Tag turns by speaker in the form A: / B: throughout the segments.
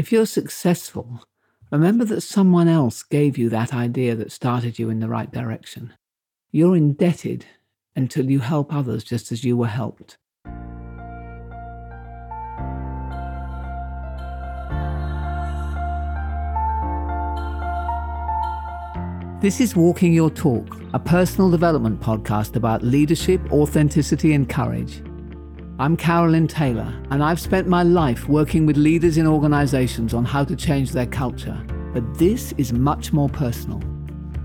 A: If you're successful, remember that someone else gave you that idea that started you in the right direction. You're indebted until you help others just as you were helped. This is Walking Your Talk, a personal development podcast about leadership, authenticity, and courage. I'm Carolyn Taylor, and I've spent my life working with leaders in organizations on how to change their culture. But this is much more personal.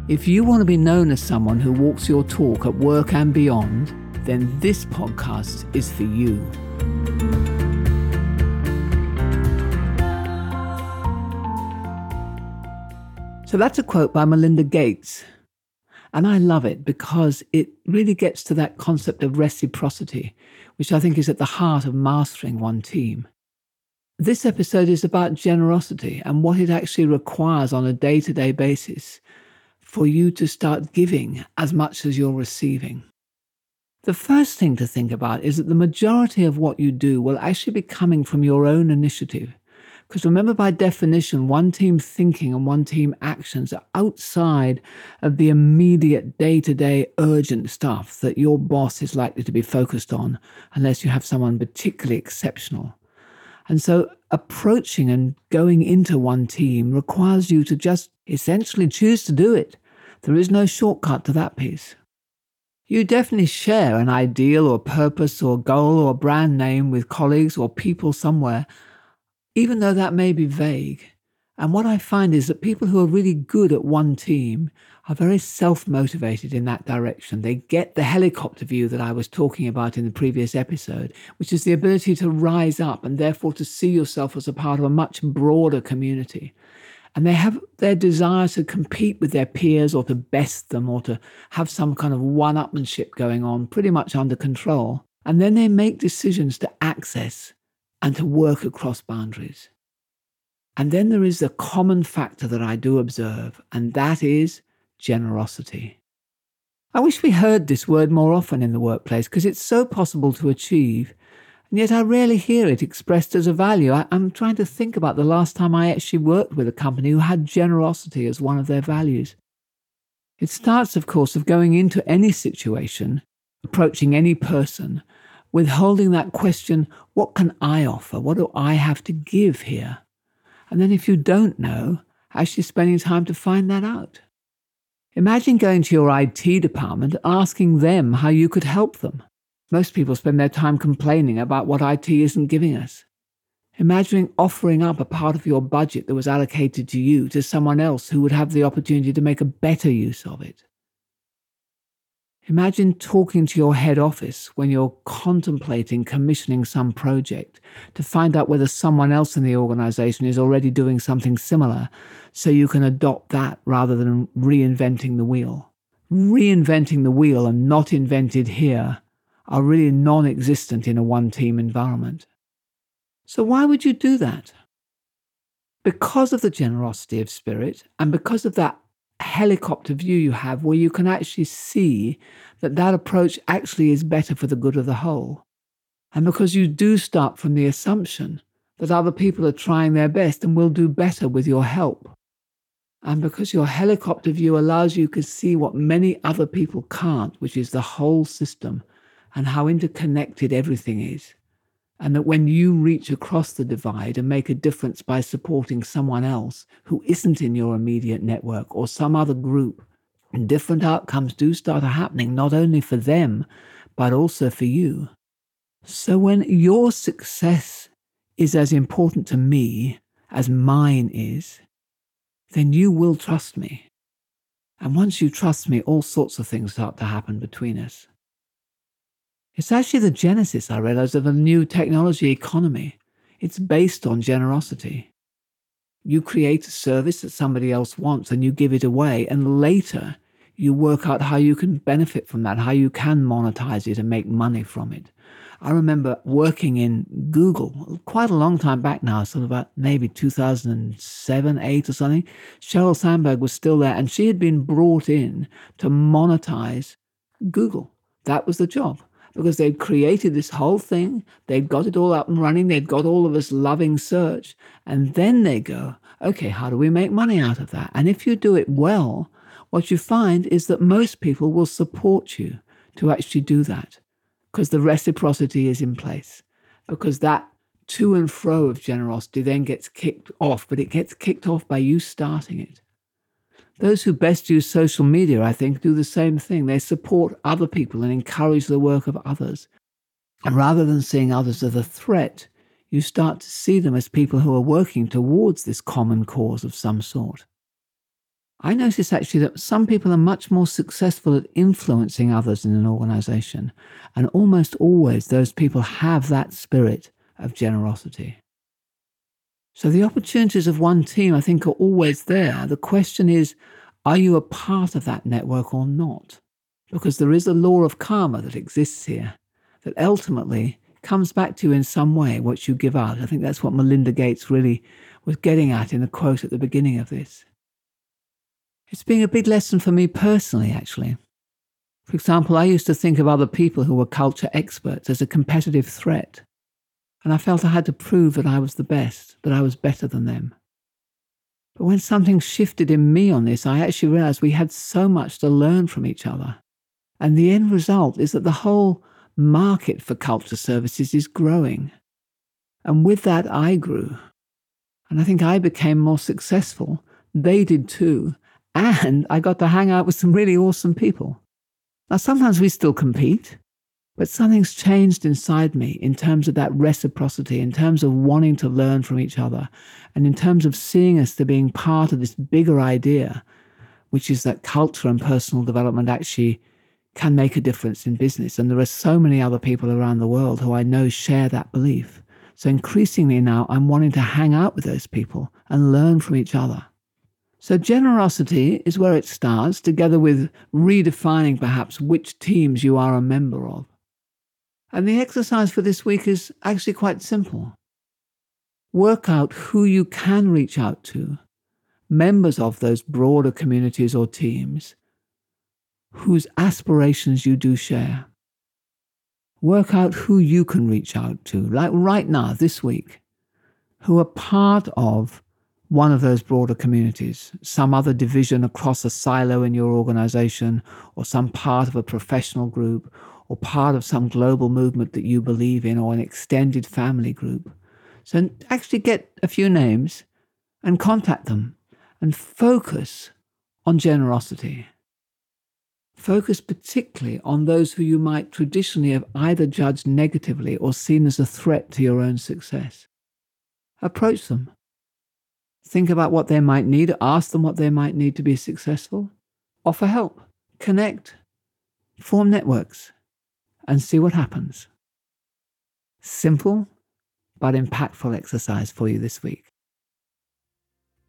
A: If you want to be known as someone who walks your talk at work and beyond, then this podcast is for you. So that's a quote by Melinda Gates. And I love it because it really gets to that concept of reciprocity, which I think is at the heart of mastering one team. This episode is about generosity and what it actually requires on a day to day basis for you to start giving as much as you're receiving. The first thing to think about is that the majority of what you do will actually be coming from your own initiative. Because remember, by definition, one team thinking and one team actions are outside of the immediate day to day urgent stuff that your boss is likely to be focused on, unless you have someone particularly exceptional. And so, approaching and going into one team requires you to just essentially choose to do it. There is no shortcut to that piece. You definitely share an ideal or purpose or goal or brand name with colleagues or people somewhere even though that may be vague. And what I find is that people who are really good at one team are very self motivated in that direction. They get the helicopter view that I was talking about in the previous episode, which is the ability to rise up and therefore to see yourself as a part of a much broader community. And they have their desire to compete with their peers or to best them or to have some kind of one upmanship going on pretty much under control. And then they make decisions to access and to work across boundaries. And then there is a common factor that I do observe, and that is generosity. I wish we heard this word more often in the workplace because it's so possible to achieve, and yet I rarely hear it expressed as a value. I, am trying to think about the last time I actually worked with a company who had generosity as one of their values. It starts, of course, of going into any situation, approaching any person, withholding that question, what can I offer? What do I have to give here? And then if you don't know, actually spending time to find that out. Imagine going to your IT department asking them how you could help them. Most people spend their time complaining about what IT isn't giving us. Imagining offering up a part of your budget that was allocated to you to someone else who would have the opportunity to make a better use of it. Imagine talking to your head office when you're contemplating commissioning some project to find out whether someone else in the organization is already doing something similar so you can adopt that rather than reinventing the wheel. Reinventing the wheel and not invented here are really non existent in a one team environment. So, why would you do that? Because of the generosity of spirit and because of that helicopter view you have where you can actually see that that approach actually is better for the good of the whole. And because you do start from the assumption that other people are trying their best and will do better with your help. And because your helicopter view allows you to see what many other people can't, which is the whole system and how interconnected everything is and that when you reach across the divide and make a difference by supporting someone else who isn't in your immediate network or some other group, different outcomes do start happening, not only for them, but also for you. So when your success is as important to me as mine is, then you will trust me. And once you trust me, all sorts of things start to happen between us. It's actually the genesis, I realize, of a new technology economy. It's based on generosity. You create a service that somebody else wants and you give it away, and later you work out how you can benefit from that, how you can monetize it and make money from it. I remember working in Google quite a long time back now, sort of about maybe 2007, 8 or something. Sheryl Sandberg was still there and she had been brought in to monetize Google. That was the job. Because they'd created this whole thing, they'd got it all up and running, they'd got all of us loving search, and then they go, okay, how do we make money out of that? And if you do it well, what you find is that most people will support you to actually do that because the reciprocity is in place, because that to and fro of generosity then gets kicked off, but it gets kicked off by you starting it. Those who best use social media, I think, do the same thing. They support other people and encourage the work of others. And rather than seeing others as a threat, you start to see them as people who are working towards this common cause of some sort. I notice actually that some people are much more successful at influencing others in an organization, and almost always those people have that spirit of generosity. So the opportunities of one team, I think, are always there. The question is, are you a part of that network or not? Because there is a law of karma that exists here that ultimately comes back to you in some way what you give out. I think that's what Melinda Gates really was getting at in the quote at the beginning of this. It's been a big lesson for me personally, actually. For example, I used to think of other people who were culture experts as a competitive threat and I felt I had to prove that I was the best, that I was better than them. But when something shifted in me on this, I actually realized we had so much to learn from each other. And the end result is that the whole market for culture services is growing. And with that, I grew. And I think I became more successful. They did too. And I got to hang out with some really awesome people. Now, sometimes we still compete. But something's changed inside me in terms of that reciprocity, in terms of wanting to learn from each other, and in terms of seeing us to being part of this bigger idea, which is that culture and personal development actually can make a difference in business. And there are so many other people around the world who I know share that belief. So increasingly now, I'm wanting to hang out with those people and learn from each other. So generosity is where it starts, together with redefining perhaps which teams you are a member of. And the exercise for this week is actually quite simple. Work out who you can reach out to, members of those broader communities or teams, whose aspirations you do share. Work out who you can reach out to, like right now, this week, who are part of one of those broader communities, some other division across a silo in your organization, or some part of a professional group, or part of some global movement that you believe in or an extended family group. So actually get a few names and contact them and focus on generosity. Focus particularly on those who you might traditionally have either judged negatively or seen as a threat to your own success. Approach them. Think about what they might need, ask them what they might need to be successful, offer help, connect, form networks and see what happens. Simple but impactful exercise for you this week.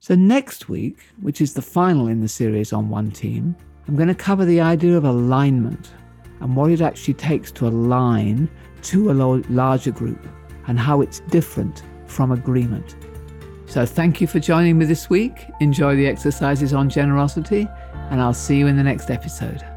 A: So, next week, which is the final in the series on One Team, I'm going to cover the idea of alignment and what it actually takes to align to a larger group and how it's different from agreement. So, thank you for joining me this week. Enjoy the exercises on generosity, and I'll see you in the next episode.